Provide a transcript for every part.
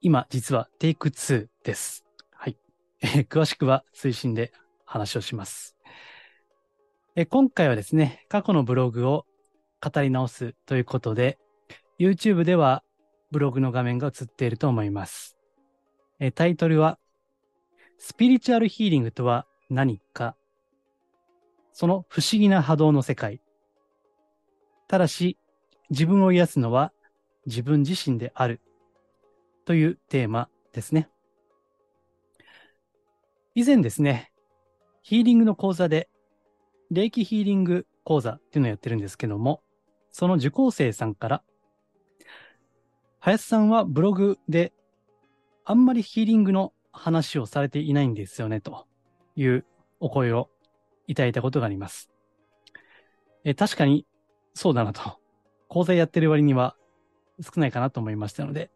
今、実はテイク2です。はい。詳しくは推進で話をします。え今回はですね、過去のブログを語り直すということで、YouTube ではブログの画面が映っていると思います。えタイトルは、スピリチュアルヒーリングとは何か、その不思議な波動の世界。ただし、自分を癒すのは自分自身である。というテーマですね。以前ですね、ヒーリングの講座で、霊気ヒーリング講座っていうのをやってるんですけども、その受講生さんから、林さんはブログであんまりヒーリングの話をされていないんですよね、というお声をいただいたことがあります。え確かにそうだなと。講座やってる割には少ないかなと思いましたので、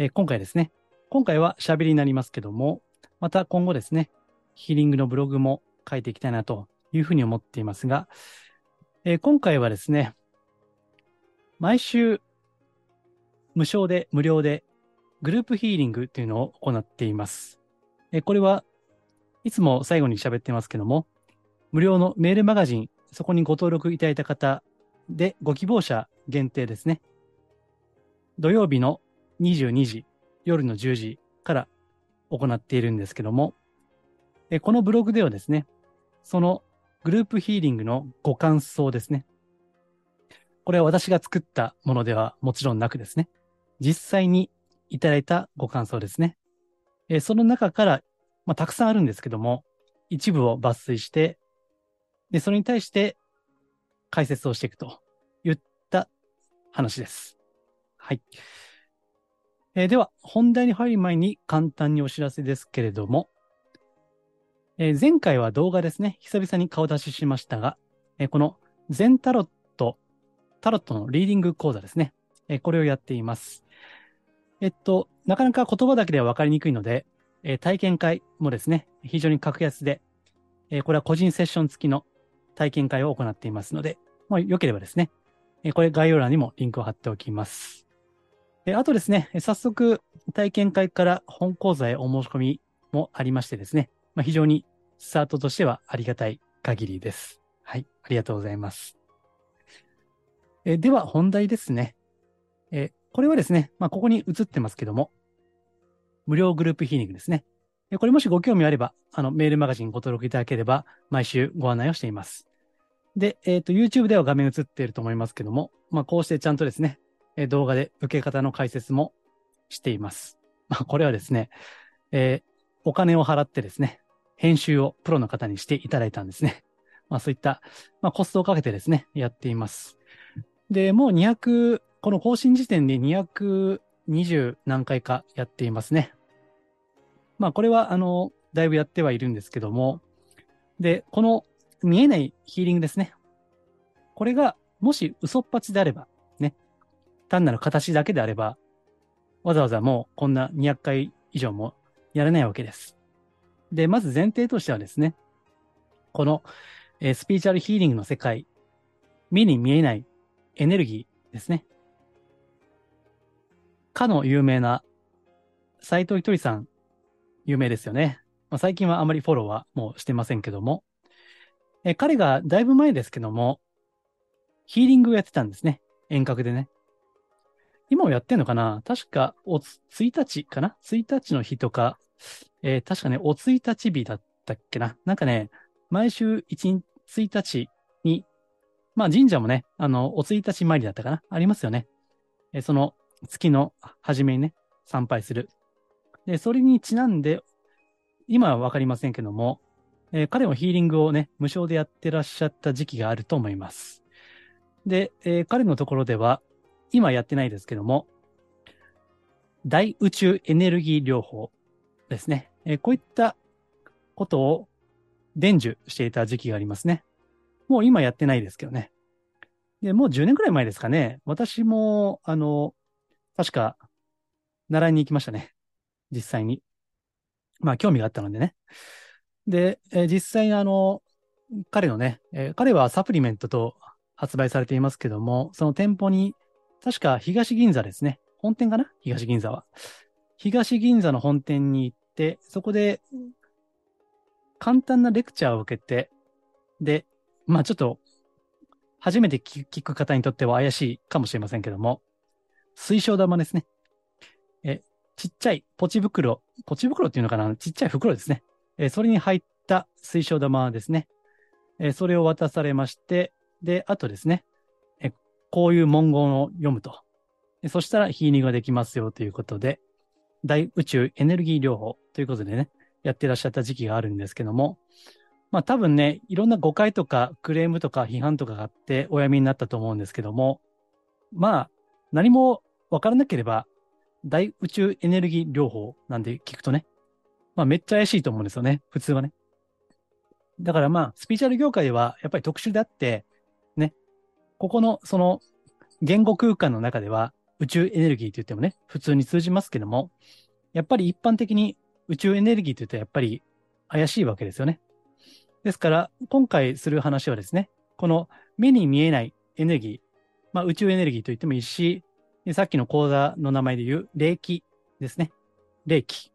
え今回ですね、今回は喋りになりますけども、また今後ですね、ヒーリングのブログも書いていきたいなというふうに思っていますが、え今回はですね、毎週無償で、無料でグループヒーリングというのを行っています。えこれはいつも最後に喋ってますけども、無料のメールマガジン、そこにご登録いただいた方でご希望者限定ですね。土曜日の22時、夜の10時から行っているんですけども、このブログではですね、そのグループヒーリングのご感想ですね。これは私が作ったものではもちろんなくですね、実際にいただいたご感想ですね。その中から、まあ、たくさんあるんですけども、一部を抜粋して、で、それに対して解説をしていくといった話です。はい。えーでは、本題に入る前に簡単にお知らせですけれども、えー前回は動画ですね、久々に顔出ししましたが、えーこの全タロット、タロットのリーディング講座ですね、えこれをやっています。えっと、なかなか言葉だけでは分かりにくいので、え体験会もですね、非常に格安で、えこれは個人セッション付きの体験会を行っていますので、もうよければですね、えこれ概要欄にもリンクを貼っておきます。えあとですね、早速体験会から本講座へお申し込みもありましてですね、まあ、非常にスタートとしてはありがたい限りです。はい、ありがとうございます。えでは本題ですね。えこれはですね、まあ、ここに映ってますけども、無料グループヒーリングですね。これもしご興味あれば、あの、メールマガジンご登録いただければ、毎週ご案内をしています。で、えっ、と、YouTube では画面映っていると思いますけども、まあ、こうしてちゃんとですね、え動画で受け方の解説もしています。まあ、これはですね、えーお金を払ってですね、編集をプロの方にしていただいたんですね。まあそういった、まあコストをかけてですね、やっています。で、もう200、この更新時点で220何回かやっていますね。まあこれは、あの、だいぶやってはいるんですけども、で、この見えないヒーリングですね。これが、もし嘘っぱちであれば、単なる形だけであれば、わざわざもうこんな200回以上もやれないわけです。で、まず前提としてはですね、この、えースピーチャルヒーリングの世界、目に見えないエネルギーですね。かの有名な斎藤ひとりさん、有名ですよね。まあ、最近はあまりフォローはもうしてませんけども、え彼がだいぶ前ですけども、ヒーリングをやってたんですね。遠隔でね。今もやってんのかな？確か、おつ、1日かな ?1 日の日とか、えー確かね、お1日日だったっけな？なんかね、毎週1、1日に、まあ神社もね、あの、お1日参りだったかな？ありますよね。えーその月の初めにね、参拝する。で、それにちなんで、今はわかりませんけども、えー彼もヒーリングをね、無償でやってらっしゃった時期があると思います。で、えー彼のところでは、今やってないですけども、大宇宙エネルギー療法ですね。えーこういったことを伝授していた時期がありますね。もう今やってないですけどね。で、もう10年くらい前ですかね。私も、あの、確か、習いに行きましたね。実際に。まあ、興味があったのでね。で、えー実際にあの、彼のね、えー彼はサプリメントと発売されていますけども、その店舗に、確か東銀座ですね。本店かな？東銀座は。東銀座の本店に行って、そこで、簡単なレクチャーを受けて、で、まあちょっと、初めて聞く方にとっては怪しいかもしれませんけども、水晶玉ですね。え、ちっちゃいポチ袋、ポチ袋っていうのかな？ちっちゃい袋ですね。え、それに入った水晶玉ですね。え、それを渡されまして、で、あとですね、こういう文言を読むと。そしたらヒーリングができますよということで、大宇宙エネルギー療法ということでね、やってらっしゃった時期があるんですけども、まあ多分ね、いろんな誤解とかクレームとか批判とかがあってお辞めになったと思うんですけども、まあ何もわからなければ大宇宙エネルギー療法なんで聞くとね、まあめっちゃ怪しいと思うんですよね、普通はね。だからまあスピーチャル業界ではやっぱり特殊であって、ここのその言語空間の中では宇宙エネルギーと言ってもね、普通に通じますけども、やっぱり一般的に宇宙エネルギーと言うとやっぱり怪しいわけですよね。ですから、今回する話はですね、この目に見えないエネルギー、まあ宇宙エネルギーと言ってもいいし、さっきの講座の名前で言う霊気ですね。霊気。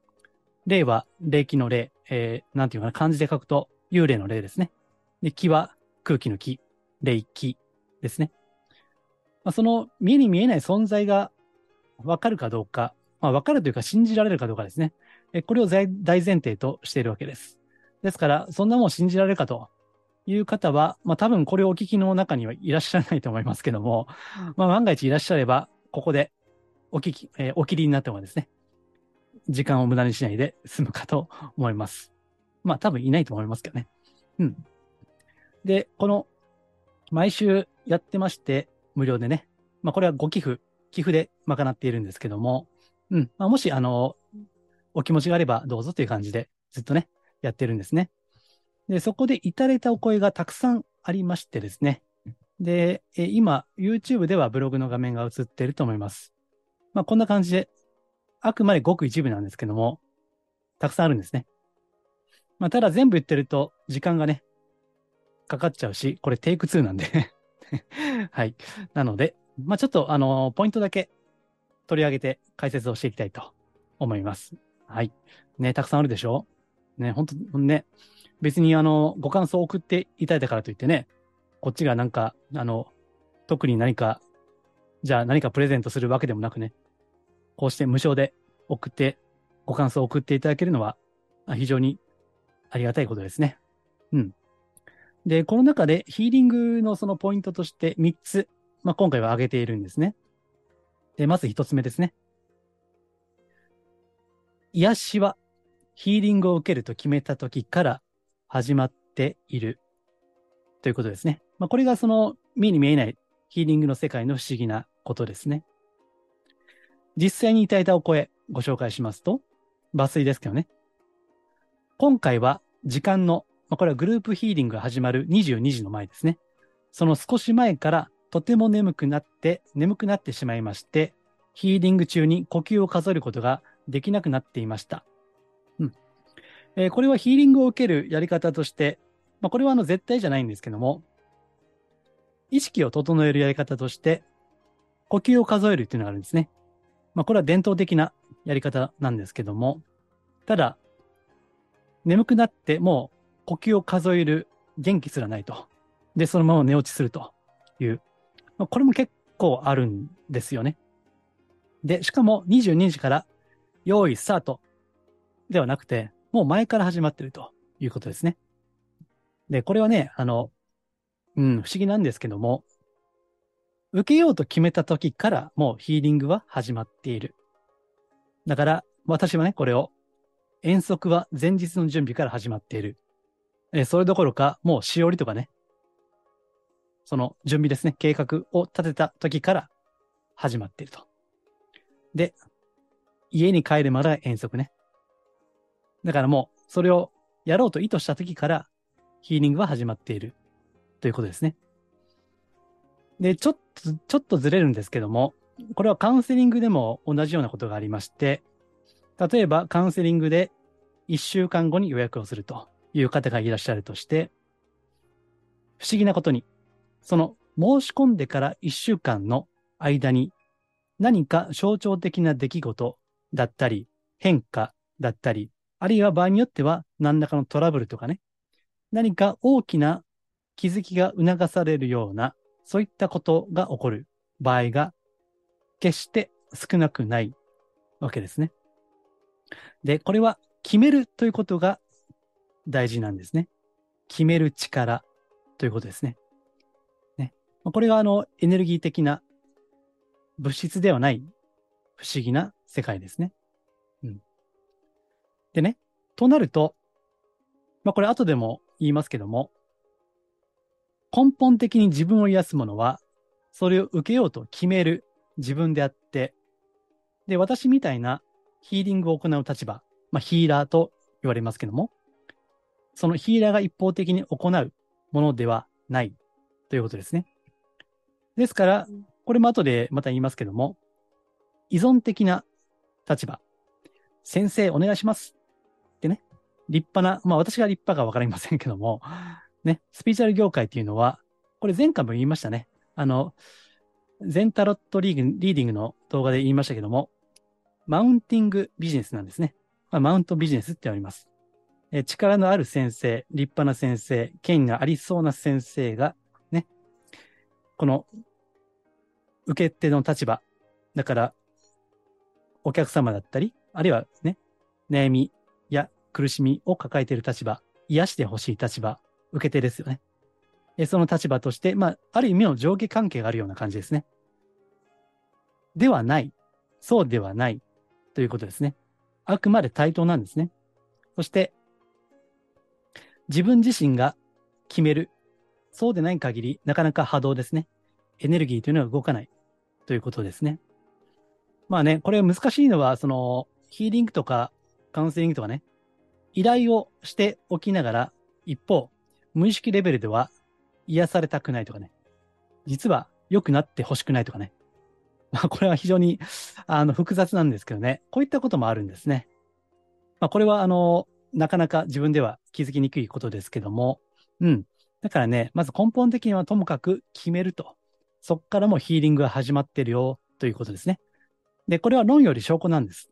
霊は霊気の霊、えー、なんていうかな、漢字で書くと幽霊の霊ですね。で、気は空気の気、霊気ですね。まあ、その見えに見えない存在がわかるかどうか、まあ、わかるというか信じられるかどうかですね。えこれを大大前提としているわけです。ですから、そんなもん信じられるかという方は、まあ多分これをお聞きの中にはいらっしゃらないと思いますけども、まあ万が一いらっしゃれば、ここでお聞き、えーお切りになった方がですね、時間を無駄にしないで済むかと思います。まあ多分いないと思いますけどね。うん。で、この、毎週やってまして、無料でね。まあこれはご寄付、寄付で賄っているんですけども、うん。まあもし、あの、お気持ちがあればどうぞという感じでずっとね、やってるんですね。で、そこでいただいたお声がたくさんありましてですね。で、え今、YouTube ではブログの画面が映っていると思います。まあこんな感じで、あくまでごく一部なんですけども、たくさんあるんですね。まあただ全部言ってると時間がね、かかっちゃうし、これテイク2なんで はい。なので、まあちょっとあの、ポイントだけ取り上げて解説をしていきたいと思います。はい。ね、たくさんあるでしょ？ね、本当ね、別にあの、ご感想を送っていただいたからといってね、こっちがなんか、あの、特に何か、じゃあ何かプレゼントするわけでもなくね、こうして無償で送って、ご感想を送っていただけるのは、非常にありがたいことですね。うん。で、この中でヒーリングのそのポイントとして3つ、まあ、今回は挙げているんですね。で、まず1つ目ですね。癒しはヒーリングを受けると決めた時から始まっているということですね。まあ、これがその目に見えないヒーリングの世界の不思議なことですね。実際にいただいたお声ご紹介しますと、抜粋ですけどね。今回は時間の、まあ、これはグループヒーリングが始まる22時の前ですね。その少し前からとても眠くなって、眠くなってしまいまして、ヒーリング中に呼吸を数えることができなくなっていました。うん。えーこれはヒーリングを受けるやり方として、まあ、これはあの絶対じゃないんですけども、意識を整えるやり方として、呼吸を数えるっていうのがあるんですね。まあ、これは伝統的なやり方なんですけども、ただ、眠くなっても呼吸を数える元気すらないと。で、そのまま寝落ちするという。まあ、これも結構あるんですよね。で、しかも22時から用意スタートではなくて、もう前から始まってるということですね。で、これはね、あの、うん、不思議なんですけども、受けようと決めた時からもうヒーリングは始まっている。だから、私はね、これを、遠足は前日の準備から始まっている。えそれどころか、もうしおりとかね、その準備ですね、計画を立てた時から始まっていると。で、家に帰るまで遠足ね。だからもう、それをやろうと意図した時から、ヒーリングは始まっているということですね。で、ちょっと、ちょっとずれるんですけども、これはカウンセリングでも同じようなことがありまして、例えばカウンセリングで1週間後に予約をするという方がいらっしゃるとして、不思議なことに、その申し込んでから1週間の間に何か象徴的な出来事だったり、変化だったり、あるいは場合によっては何らかのトラブルとかね、何か大きな気づきが促されるような、そういったことが起こる場合が決して少なくないわけですね。で、これは決めるということが大事なんですね。決める力ということですね。ねこれがあのエネルギー的な物質ではない不思議な世界ですね。うん。でね、となると、まあこれ後でも言いますけども、根本的に自分を癒すものは、それを受けようと決める自分であって、で、私みたいなヒーリングを行う立場、まあヒーラーと言われますけども、そのヒーラーが一方的に行うものではないということですね。ですから、これも後でまた言いますけども、依存的な立場、先生お願いしますってね、立派な、まあ私が立派かわかりませんけども、ね、スピーチャル業界っていうのは、これ前回も言いましたね。あの、全タロットリーグリーディングの動画で言いましたけども、マウンティングビジネスなんですね。まあ、マウントビジネスって言われます。え力のある先生、立派な先生、権威がありそうな先生が、ね、この受け手の立場、だから、お客様だったり、あるいはね、悩みや苦しみを抱えている立場、癒してほしい立場、受け手ですよね。えその立場として、まあ、ある意味の上下関係があるような感じですね。ではない。そうではない。ということですね。あくまで対等なんですね。そして、自分自身が決める。そうでない限り、なかなか波動ですね。エネルギーというのは動かない。ということですね。まあね、これ難しいのは、その、ヒーリングとかカウンセリングとかね、依頼をしておきながら、一方、無意識レベルでは癒されたくないとかね、実は良くなってほしくないとかね。まあ、これは非常に、あの、複雑なんですけどね、こういったこともあるんですね。まあ、これは、あの、なかなか自分では気づきにくいことですけども、うん。だからね、まず根本的にはともかく決めると。そこからもヒーリングが始まってるよということですね。で、これは論より証拠なんです。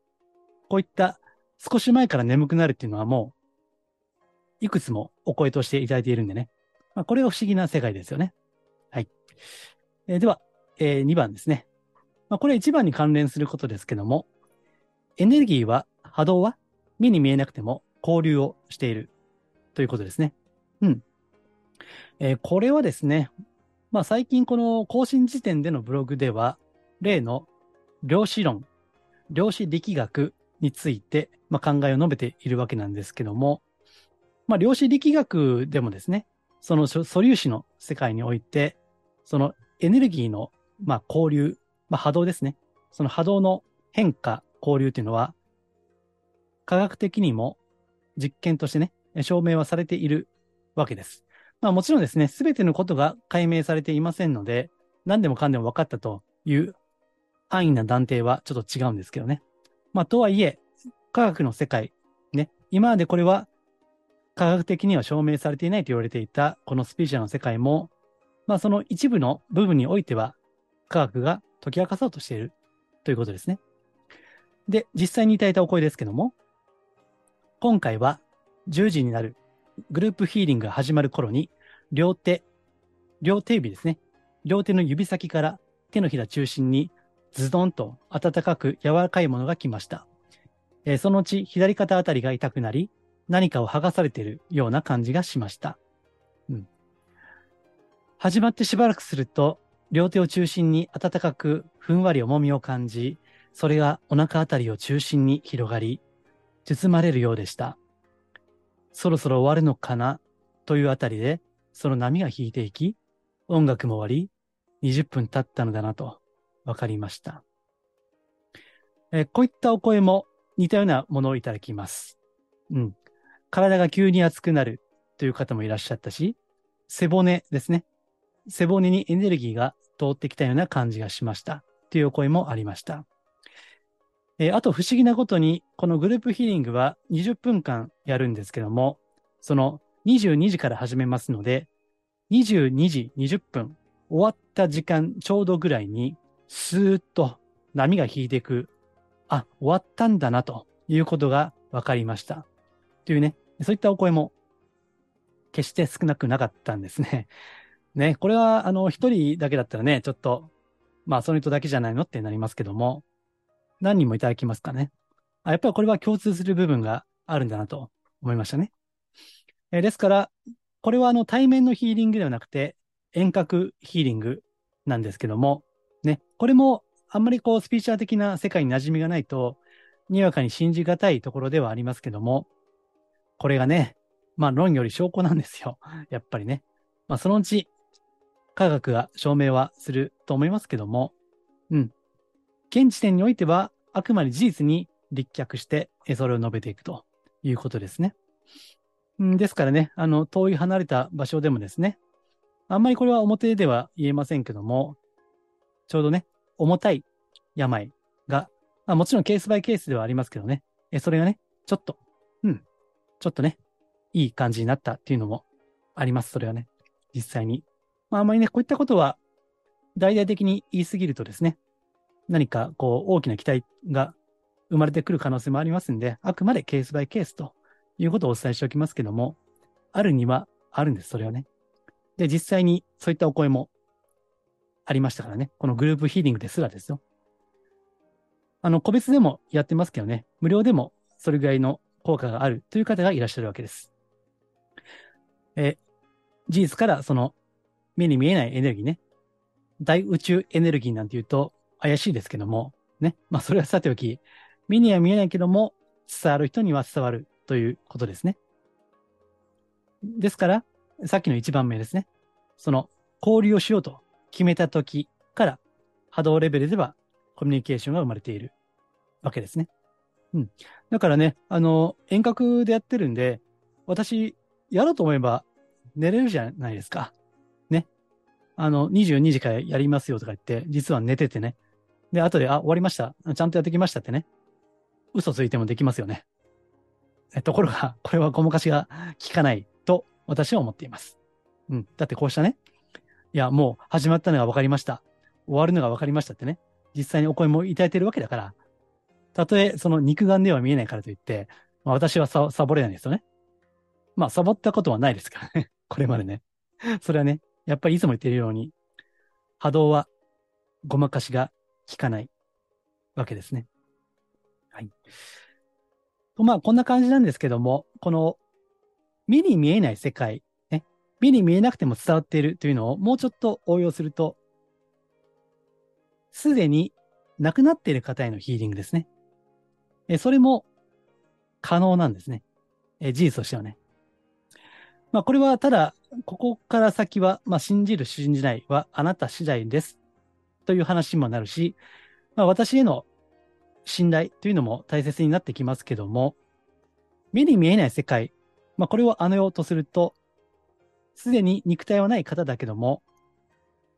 こういった少し前から眠くなるっていうのはもう、いくつもお声としていただいているんでね。まあ、これが不思議な世界ですよね。はい。えーでは、えー2番ですね。まあ、これ1番に関連することですけども、エネルギーは、波動は目に見えなくても交流をしているということですね。うん。えーこれはですね、まあ最近この更新時点でのブログでは、例の量子論、量子力学について、まあ、考えを述べているわけなんですけども、まあ量子力学でもですね、その素粒子の世界において、そのエネルギーの、まあ、交流、まあ、波動ですね。その波動の変化、交流というのは、科学的にも実験としてね、証明はされているわけです。まあもちろんですね、すべてのことが解明されていませんので、何でもかんでも分かったという安易な断定はちょっと違うんですけどね。まあとはいえ、科学の世界、ね、今までこれは科学的には証明されていないと言われていたこのスピーチャの世界も、まあその一部の部分においては科学が解き明かそうとしているということですね。で、実際にいただいたお声ですけども、今回は10時になるグループヒーリングが始まる頃に、両手、両手指ですね。両手の指先から手のひら中心にズドンと暖かく柔らかいものが来ました。えーそのうち左肩あたりが痛くなり、何かを剥がされているような感じがしました。うん。始まってしばらくすると、両手を中心に暖かくふんわり重みを感じ、それがお腹あたりを中心に広がり、包まれるようでした。そろそろ終わるのかな？というあたりで、その波が引いていき、音楽も終わり、20分経ったのだなと分かりました。えーこういったお声も似たようなものをいただきます。うん。体が急に熱くなるという方もいらっしゃったし、背骨ですね。背骨にエネルギーが通ってきたような感じがしました。というお声もありました。えーあと不思議なことに、このグループヒーリングは20分間やるんですけども、その22時から始めますので、22時20分終わった時間ちょうどぐらいに、スーッと波が引いていく、あ、終わったんだなということが分かりました。というね、そういったお声も決して少なくなかったんですね。ね、これはあの一人だけだったらね、ちょっと、まあその人だけじゃないのってなりますけども、何人もいただきますかね。あやっぱりこれは共通する部分があるんだなと思いましたね。えーですから、これはあの対面のヒーリングではなくて遠隔ヒーリングなんですけども、ね、これもあんまりこうスピーチャー的な世界に馴染みがないと、にわかに信じがたいところではありますけども、これがね、まあ論より証拠なんですよ。やっぱりね。まあそのうち科学が証明はすると思いますけども、うん。現時点においては、あくまで事実に立脚して、それを述べていくということですね。ですからね、あの、遠い離れた場所でもですね、あんまりこれは表では言えませんけども、ちょうどね、重たい病が、まあ、もちろんケースバイケースではありますけどね、それがね、ちょっと、うん、ちょっとね、いい感じになったっていうのもあります、それはね、実際に。まあ、あんまりね、こういったことは、大々的に言い過ぎるとですね、何かこう大きな期待が生まれてくる可能性もありますんで、あくまでケースバイケースということをお伝えしておきますけども、あるにはあるんです、それはね。で、実際にそういったお声もありましたからね。このグループヒーリングですらですよ。あの、個別でもやってますけどね、無料でもそれぐらいの効果があるという方がいらっしゃるわけです。え、事実からその目に見えないエネルギーね、大宇宙エネルギーなんて言うと怪しいですけども、ね。まあそれはさておき、目には見えないけども、伝わる人には伝わるということですね。ですから、さっきの一番目ですね。その交流をしようと決めた時から波動レベルではコミュニケーションが生まれているわけですね。うん。だからね、あの、遠隔でやってるんで、私、やろうと思えば寝れるじゃないですか。ね。あの、22時からやりますよとか言って、実は寝ててね。で、後で、あ、終わりました。ちゃんとやってきましたってね。嘘ついてもできますよね。ところが、これはごまかしが効かないと私は思っています。うん。だってこうしたね。いや、もう始まったのが分かりました。終わるのが分かりましたってね。実際にお声もいただいてるわけだから、たとえその肉眼では見えないからといって、まあ、私はササボれないですよね。まあ、サボったことはないですからね。これまでね。それはね、やっぱりいつも言ってるように、波動はごまかしが効かないわけですね。はい。とまあ、こんな感じなんですけども、この目に見えない世界、ね、目に見えなくても伝わっているというのをもうちょっと応用すると、すでに亡くなっている方へのヒーリングですね。えそれも可能なんですね。え事実としてはね。まあ、これはただ、ここから先は、まあ、信じる、信じないはあなた次第です。という話にもなるし、まあ、私への信頼というのも大切になってきますけども、目に見えない世界、まあ、これをあのようとすると、すでに肉体はない方だけども、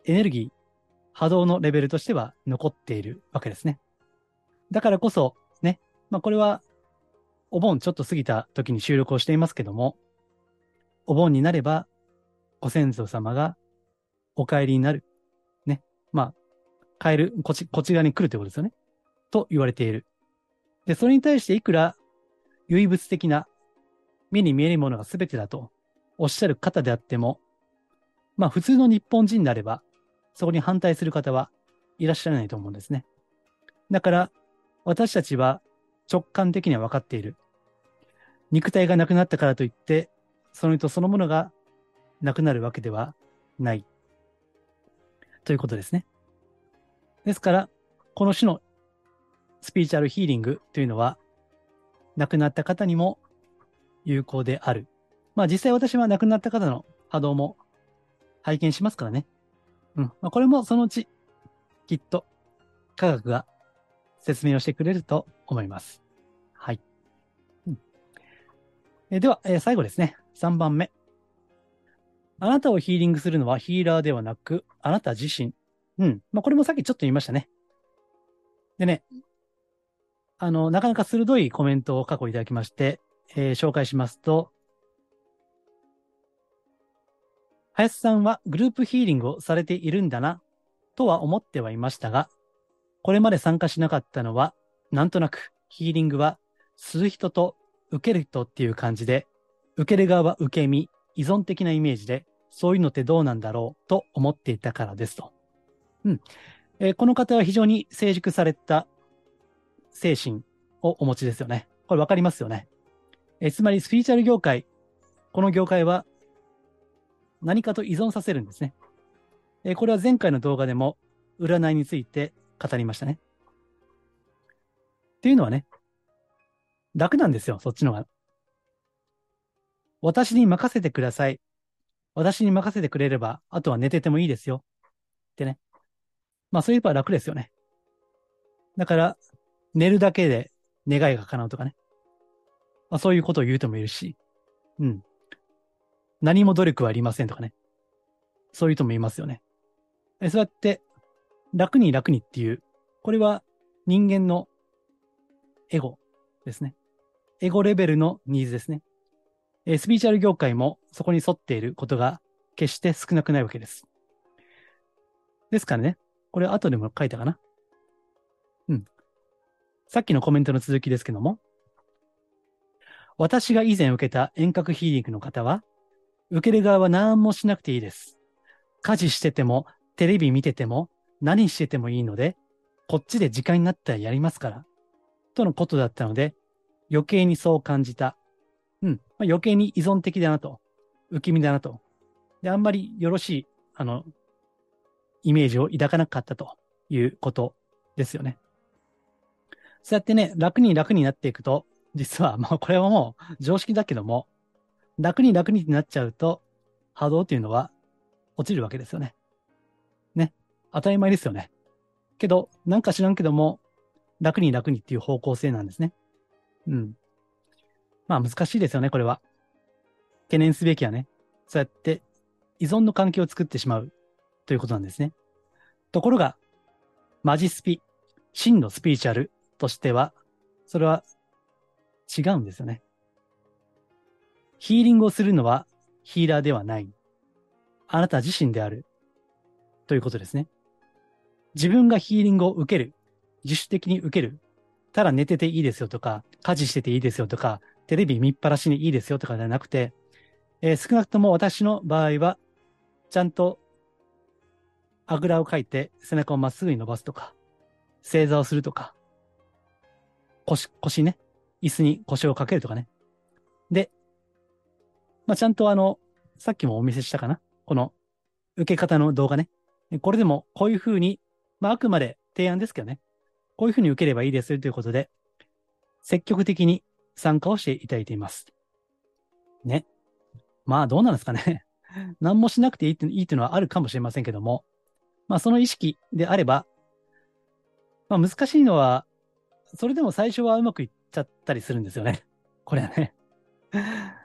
エネルギー、波動のレベルとしては残っているわけですね。だからこそ、ね、まあ、これは、お盆ちょっと過ぎた時に収録をしていますけども、お盆になれば、ご先祖様がお帰りになる。ね。まあ、帰る、こっち、こっち側に来るということですよね。と言われている。で、それに対していくら唯物的な目に見えるものが全てだとおっしゃる方であっても、まあ普通の日本人であれば、そこに反対する方はいらっしゃらないと思うんですね。だから、私たちは直感的には分かっている。肉体がなくなったからといって、その人そのものがなくなるわけではない。ということですね。ですから、この種のスピーチャルヒーリングというのは、亡くなった方にも有効である。まあ実際私は亡くなった方の波動も拝見しますからね。うん。まあ、これもそのうち、きっと科学が説明をしてくれると思います。はい。うんえでは、えー最後ですね。3番目。あなたをヒーリングするのはヒーラーではなく、あなた自身。うん。まあ、これもさっきちょっと言いましたね。でね、あの、なかなか鋭いコメントを過去いただきまして、えー紹介しますと、林さんはグループヒーリングをされているんだな、とは思ってはいましたが、これまで参加しなかったのは、なんとなくヒーリングはする人と受ける人っていう感じで、受ける側は受け身、依存的なイメージで、そういうのってどうなんだろうと思っていたからですと。うん。えーこの方は非常に成熟された精神をお持ちですよね。これわかりますよね。えーつまりスピリチュアル業界、この業界は何かと依存させるんですね。えこれは前回の動画でも占いについて語りましたね。っていうのはね、楽なんですよ、そっちのが。私に任せてください。私に任せてくれれば、あとは寝ててもいいですよ。ってね。まあそういえば楽ですよね。だから、寝るだけで願いが叶うとかね。まあそういうことを言う人もいるし、うん。何も努力はありませんとかね。そういう人もいますよね。えそうやって、楽に楽にっていう、これは人間のエゴですね。エゴレベルのニーズですね。えスピーチュアル業界もそこに沿っていることが決して少なくないわけです。ですからね、これ後でも書いたかな？うん。さっきのコメントの続きですけども、私が以前受けた遠隔ヒーリングの方は、受ける側は何もしなくていいです。家事してても、テレビ見てても、何しててもいいので、こっちで時間になったらやりますから。とのことだったので、余計にそう感じた。うん。まあ、余計に依存的だなと。受け身だなと。で、あんまりよろしい、あの、イメージを抱かなかったということですよね。そうやってね、楽に楽になっていくと、実は、まあこれはもう常識だけども、楽に楽になっちゃうと、波動っていうのは落ちるわけですよね。ね。当たり前ですよね。けど、なんか知らんけども、楽に楽にっていう方向性なんですね。うん。まあ難しいですよね、これは。懸念すべきはね、そうやって依存の関係を作ってしまうということなんですね。ところが、マジスピ、真のスピーチュアルとしては、それは違うんですよね。ヒーリングをするのはヒーラーではない。あなた自身である。ということですね。自分がヒーリングを受ける。自主的に受ける。ただ寝てていいですよとか、家事してていいですよとか、テレビ見っぱらしにいいですよとかではなくて、えー少なくとも私の場合は、ちゃんとあぐらをかいて背中をまっすぐに伸ばすとか、正座をするとか、腰、腰ね、椅子に腰をかけるとかね。で、まあ、ちゃんとあの、さっきもお見せしたかなこの受け方の動画ね。これでもこういうふうに、まあ、あくまで提案ですけどね。こういうふうに受ければいいですよということで、積極的に参加をしていただいています。ね。まあどうなんですかね。何もしなくていいっていいっていうのはあるかもしれませんけども、まあその意識であれば、まあ難しいのは、それでも最初はうまくいっちゃったりするんですよね。これはね。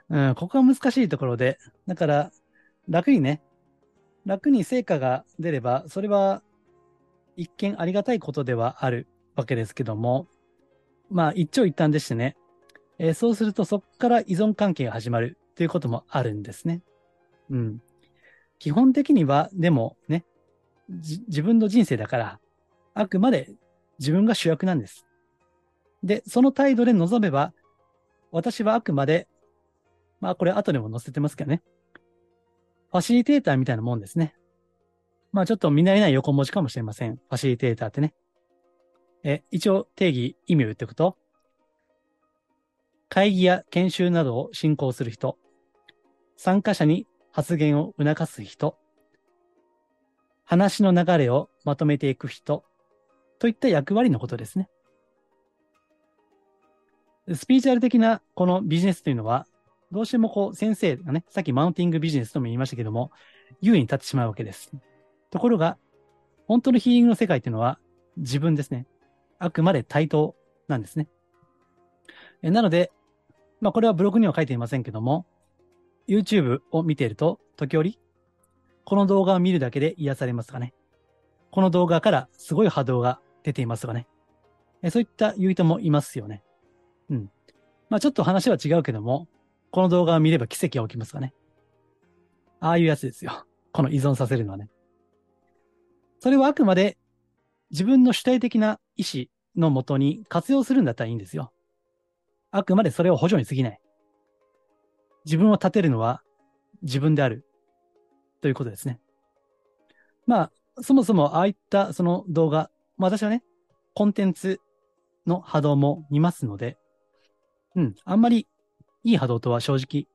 うん、ここが難しいところで、だから楽にね、楽に成果が出れば、それは一見ありがたいことではあるわけですけども、まあ一長一短でしてね、えーそうするとそこから依存関係が始まるということもあるんですね。うん。基本的には、でもね、自分の人生だから、あくまで自分が主役なんです。で、その態度で臨めば、私はあくまで、まあこれ後でも載せてますけどね。ファシリテーターみたいなもんですね。まあちょっと見慣れない横文字かもしれません。ファシリテーターってね。え、一応定義、意味を言っておくと、会議や研修などを進行する人、参加者に発言を促す人、話の流れをまとめていく人、といった役割のことですね。スピーチュアル的なこのビジネスというのは、どうしてもこう先生がね、さっきマウンティングビジネスとも言いましたけども、優位に立ってしまうわけです。ところが、本当のヒーリングの世界っていうのは自分ですね。あくまで対等なんですね。えなので、まあこれはブログには書いていませんけども、YouTube を見ていると、時折、この動画を見るだけで癒されますかね。この動画からすごい波動が出ていますがね。そういった言う人もいますよね。うん。まあちょっと話は違うけども、この動画を見れば奇跡が起きますかね。ああいうやつですよ。この依存させるのはね。それはあくまで自分の主体的な意思のもとに活用するんだったらいいんですよ。あくまでそれを補助に過ぎない。自分を立てるのは自分である。ということですね。まあ、そもそもああいったその動画、まあ私はね、コンテンツの波動も見ますので、うん、あんまりいい波動とは正直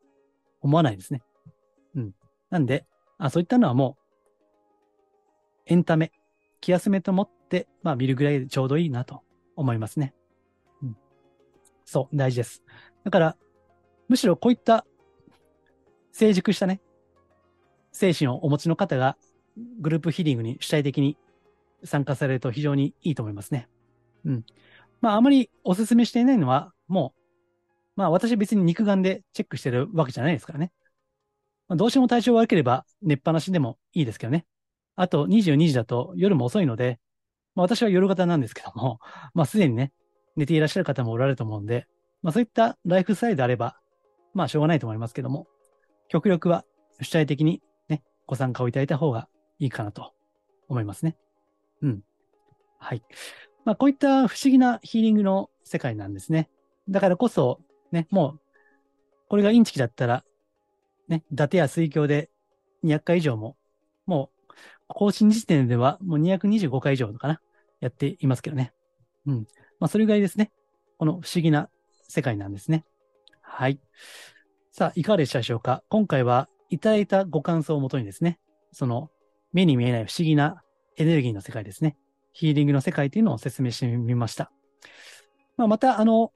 思わないですね。うん。なんで、あそういったのはもう、エンタメ、気休めと思って、まあ見るぐらいでちょうどいいなと思いますね。うん。そう、大事です。だから、むしろこういった成熟したね、精神をお持ちの方がグループヒーリングに主体的に参加されると非常にいいと思いますね。うん。まあ、あまりお勧めしていないのは、もう、まあ、私別に肉眼でチェックしてるわけじゃないですからね。まあ、どうしても体調悪ければ寝っぱなしでもいいですけどね。あと22時だと夜も遅いので、まあ、私は夜型なんですけども、まあ、すでにね、寝ていらっしゃる方もおられると思うんで、まあ、そういったライフスタイルであれば、まあ、しょうがないと思いますけども、極力は主体的に、ご参加をいただいた方がいいかなと思いますね。うん。はい。まあ、こういった不思議なヒーリングの世界なんですね。だからこそ、ね、もう、これがインチキだったら、ね、伊達や水鏡で200回以上も、もう、更新時点ではもう225回以上かな、やっていますけどね。うん。まあ、それぐらいですね。この不思議な世界なんですね。はい。さあ、いかがでしたでしょうか？今回はいただいたご感想をもとにですね、その目に見えない不思議なエネルギーの世界ですね。ヒーリングの世界というのを説明してみました。まあ、また、あの、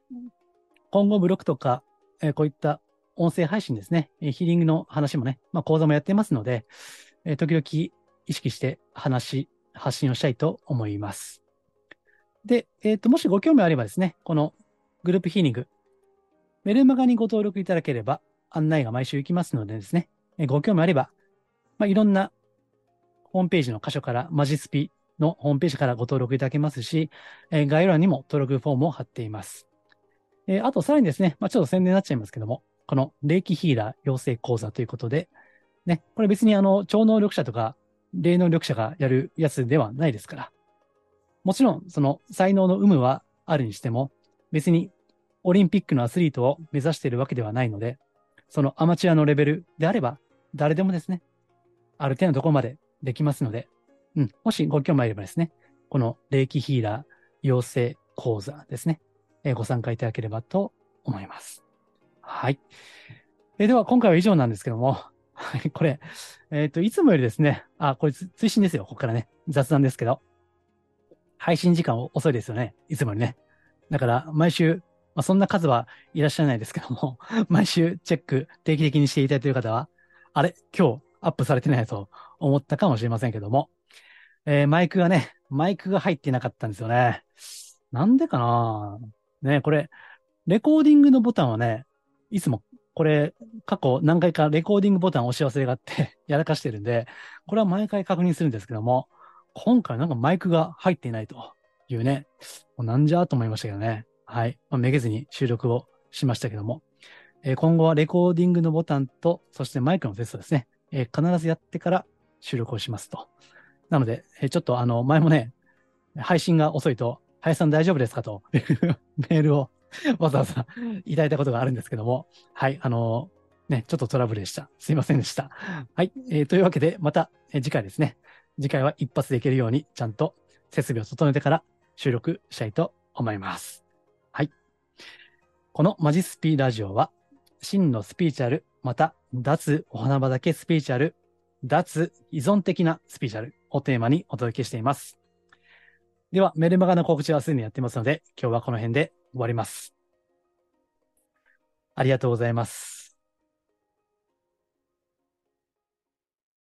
今後ブログとか、えー、こういった音声配信ですね、えヒーリングの話もね、まあ、講座もやってますので、えー、時々意識して話、発信をしたいと思います。で、えっ、ー、と、もしご興味あればですね、このグループヒーリング、メルマガにご登録いただければ案内が毎週行きますのでですね、ご興味あれば、まあ、いろんなホームページの箇所から、マジスピのホームページからご登録いただけますし、え、概要欄にも登録フォームを貼っています。え、あと、さらにですね、まあ、ちょっと宣伝になっちゃいますけども、この霊気ヒーラー養成講座ということで、ね、これ別にあの、超能力者とか、霊能力者がやるやつではないですから。もちろん、その才能の有無はあるにしても、別にオリンピックのアスリートを目指しているわけではないので、そのアマチュアのレベルであれば、誰でもですね、ある程度のとこまでできますので、うん、もしご興味あればですね、この霊気ヒーラー養成講座ですね、えー、ご参加いただければと思います。はい。えー、では、今回は以上なんですけども、これ、えっ、ー、と、いつもよりですね、あ、これ追伸ですよ、ここからね、雑談ですけど、配信時間遅いですよね、いつもよりね。だから、毎週、まあ、そんな数はいらっしゃらないですけども、毎週チェック定期的にしていただいている方は、あれ今日アップされてないと思ったかもしれませんけども、えー、マイクがね、マイクが入ってなかったんですよね。なんでかな？ね、これ、レコーディングのボタンはね、いつもこれ、過去何回かレコーディングボタン押し忘れがあって やらかしてるんで、これは毎回確認するんですけども、今回なんかマイクが入っていないというね、もうなんじゃと思いましたけどね。はい。まあ、めげずに収録をしましたけども、えー、今後はレコーディングのボタンと、そしてマイクのテストですね。えー、必ずやってから収録をしますと。なので、えー、ちょっとあの、前もね、配信が遅いと、林さん大丈夫ですかという メールをわざわざいただいたことがあるんですけども、はい、あのね、ちょっとトラブルでした。すいませんでした。はい、えー、というわけで、また、えー、次回ですね。次回は一発でいけるように、ちゃんと設備を整えてから収録したいと思います。はい。このマジスピーラジオは、真のスピーチャル、また、脱お花畑スピーチャル、脱依存的なスピーチャルをテーマにお届けしています。では、メルマガの告知はすでにやってますので、今日はこの辺で終わります。ありがとうございます。